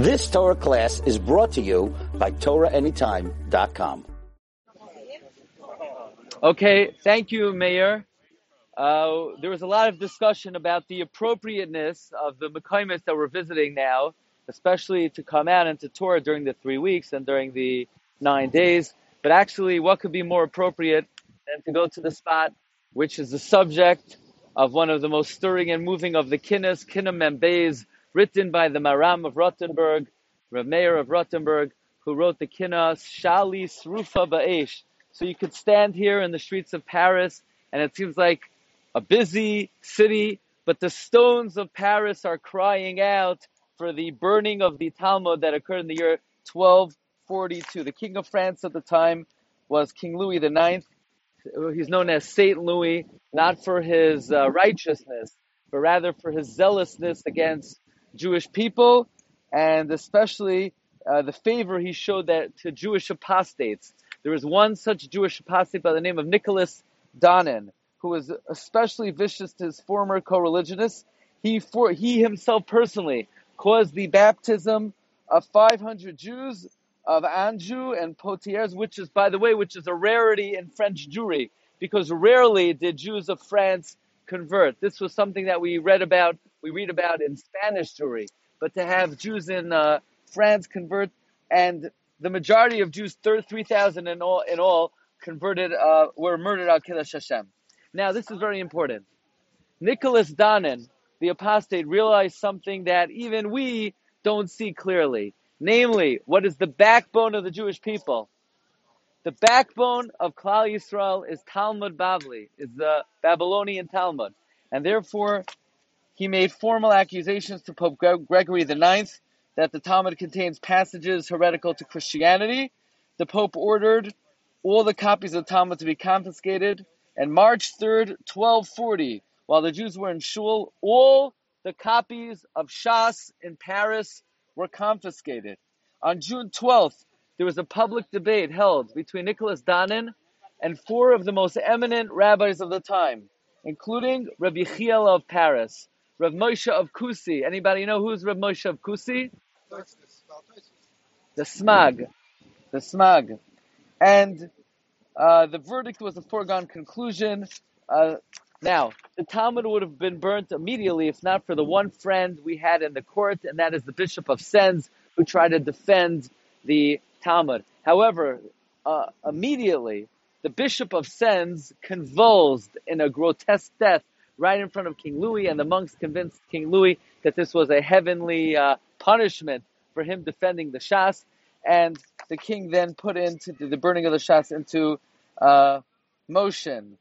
This Torah class is brought to you by TorahAnytime.com. Okay, thank you, Mayor. Uh, there was a lot of discussion about the appropriateness of the Mekaimis that we're visiting now, especially to come out and to tour during the three weeks and during the nine days. But actually, what could be more appropriate than to go to the spot, which is the subject of one of the most stirring and moving of the Kinnis, Kinnim Membeis, written by the Maharam of Rothenburg, Rav Meir of Rothenburg, who wrote the Kinnas, Shalis Rufa Ba'esh. So you could stand here in the streets of Paris, and it seems like a busy city, but the stones of Paris are crying out for the burning of the Talmud that occurred in the year 1242. The king of France at the time was King Louis IX. He's known as Saint Louis, not for his uh, righteousness, but rather for his zealousness against Jewish people, and especially uh, the favor he showed that to Jewish apostates. There was one such Jewish apostate by the name of Nicholas Donin, who was especially vicious to his former co-religionists. He, for, he himself personally caused the baptism of 500 Jews of Anjou and Poitiers, which is, by the way, which is a rarity in French Jewry, because rarely did Jews of France convert. This was something that we read about, we read about in Spanish Jewry, but to have Jews in uh, France convert, and the majority of Jews, 3,000 in all, in all, converted, uh, were murdered al Kiddush Hashem. Now, this is very important. Nicholas Donin, the apostate, realized something that even we don't see clearly. Namely, what is the backbone of the Jewish people? The backbone of Klal Yisrael is Talmud Bavli, is the Babylonian Talmud. And therefore, he made formal accusations to Pope Gregory IX that the Talmud contains passages heretical to Christianity. The Pope ordered all the copies of the Talmud to be confiscated and March 3rd, 1240, while the Jews were in Shul, all the copies of Shas in Paris were confiscated. On June 12th, there was a public debate held between Nicholas Donin and four of the most eminent rabbis of the time, including Rabbi Yechiel of Paris, Rav Moshe of Coucy. Anybody know who's Rav Moshe of Coucy? The Smag. The Smag. And uh, the verdict was a foregone conclusion. Uh, now, the Talmud would have been burnt immediately if not for the one friend we had in the court, and that is the Bishop of Sens, who tried to defend the Talmud. However, uh, immediately, the Bishop of Sens convulsed in a grotesque death right in front of King Louis, and the monks convinced King Louis that this was a heavenly uh, punishment for him defending the Shas, and the king then put into the burning of the Shas into uh, motion.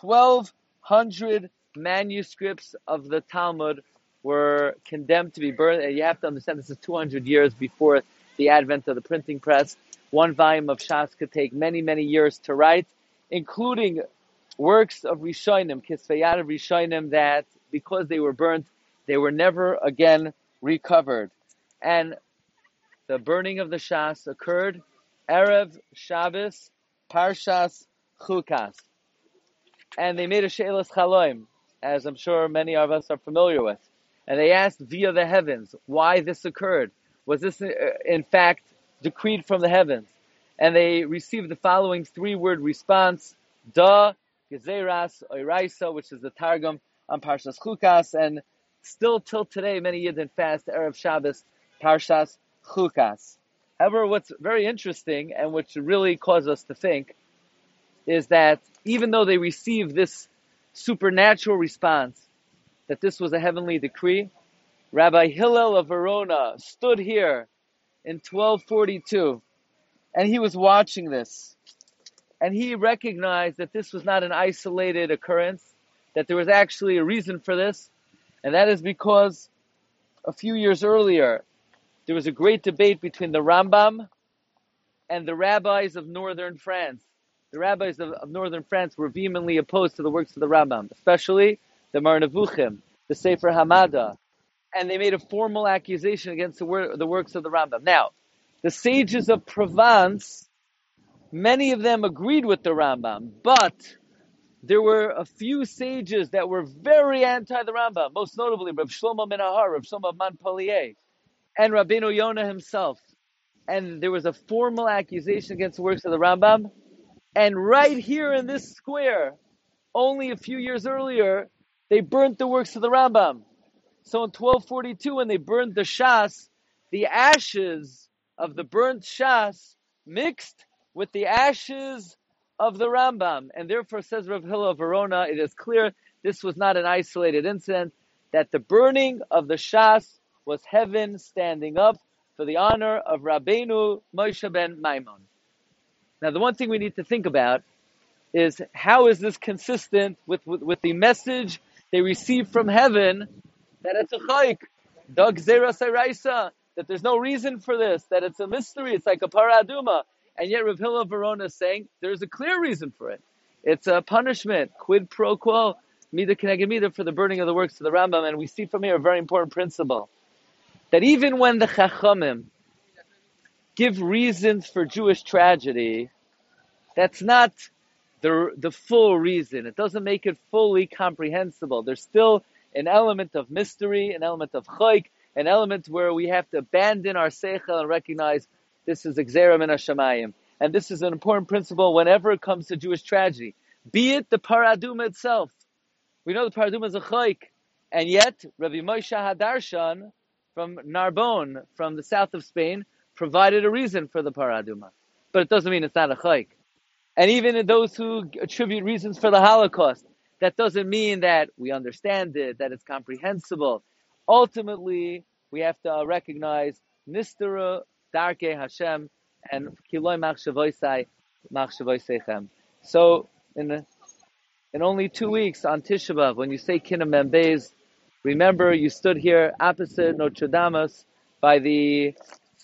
1,200 manuscripts of the Talmud were condemned to be burned, and you have to understand this is 200 years before the advent of the printing press. One volume of Shas could take many, many years to write, including works of Rishonim, Kisveyat of Rishonim, that because they were burnt, they were never again recovered. And the burning of the Shas occurred Erev Shabbos, Parshas Chukas. And they made a She'elas Chaloim, as I'm sure many of us are familiar with. And they asked via the heavens why this occurred. Was this uh, in fact decreed from the heavens? And they received the following three word response, Da, Gezeras, Oiraisa, which is the Targum on Parshas Chukas, and still till today, many Yidden fast Erev Shabbos, Parshas Chukas. However, what's very interesting and which really causes us to think is that even though they received this supernatural response, that this was a heavenly decree, Rabbi Hillel of Verona stood here in 1242 and he was watching this and he recognized that this was not an isolated occurrence, that there was actually a reason for this, and that is because a few years earlier, there was a great debate between the Rambam and the rabbis of northern France. The rabbis of, of northern France were vehemently opposed to the works of the Rambam, especially the Moreh Nevuchim, the Sefer Hamada, and they made a formal accusation against the, wor- the works of the Rambam. Now, the sages of Provence, many of them agreed with the Rambam, but there were a few sages that were very anti the Rambam, most notably Rav Shlomo Min HaHar, Rav Shlomo Montpellier and Rabbeinu Yonah himself. And there was a formal accusation against the works of the Rambam. And right here in this square, only a few years earlier, they burnt the works of the Rambam. So in 1242, when they burned the Shas, the ashes of the burnt Shas mixed with the ashes of the Rambam. And therefore, says Rav Hillel of Verona, it is clear this was not an isolated incident, that the burning of the Shas was heaven standing up for the honor of Rabbeinu Moshe ben Maimon. Now, the one thing we need to think about is how is this consistent with, with, with the message they received from heaven that it's a chayk, dog zera that there's no reason for this, that it's a mystery, it's like a Parah Adumah. And yet Rav Hillel Verona is saying there's a clear reason for it. It's a punishment, quid pro quo, mida keneged mida for the burning of the works of the Rambam. And we see from here a very important principle that even when the Chachamim give reasons for Jewish tragedy, that's not the, the full reason. It doesn't make it fully comprehensible. There's still an element of mystery, an element of chayk, an element where we have to abandon our seichel and recognize this is exerim in Hashemayim. And this is an important principle whenever it comes to Jewish tragedy. Be it the Parah Adumah itself. We know the Parah Adumah is a chayk. And yet, Rabbi Moshe Hadarshan from Narbonne, from the south of Spain, provided a reason for the Parah Adumah. But it doesn't mean it's not a chayk. And even those who attribute reasons for the Holocaust, that doesn't mean that we understand it, that it's comprehensible. Ultimately, we have to recognize Nistara Darke Hashem and Kiloi Machshavoisai Machshavoiseichem. So, in, the, in only two weeks on Tisha B'Av, when you say Kinam Membez, remember you stood here opposite Notre Dame by the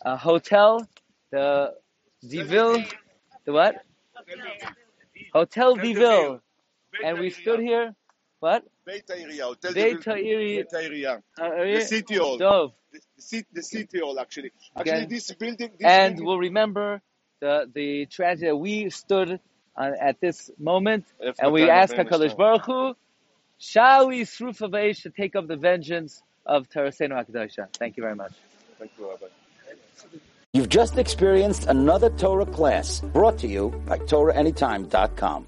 uh, hotel, the Deville, the what? Hotel Deville. And we stood here. What? Beit Ha'iriya. Hotel Beit Deville- Ha'iri- Beit Ha'iriya. Uh, The city hall. Dov. The, the, city, the city hall, actually. Okay. Actually, this building. This And building, we'll remember the the tragedy that we stood on, at this moment, and we ask HaKadosh Baruch Hu, Shali Srufa Veish to take up the vengeance of Terasenu HaKadosha. Thank you very much. Thank you, Rabbi. You've just experienced another Torah class brought to you by TorahAnytime.com.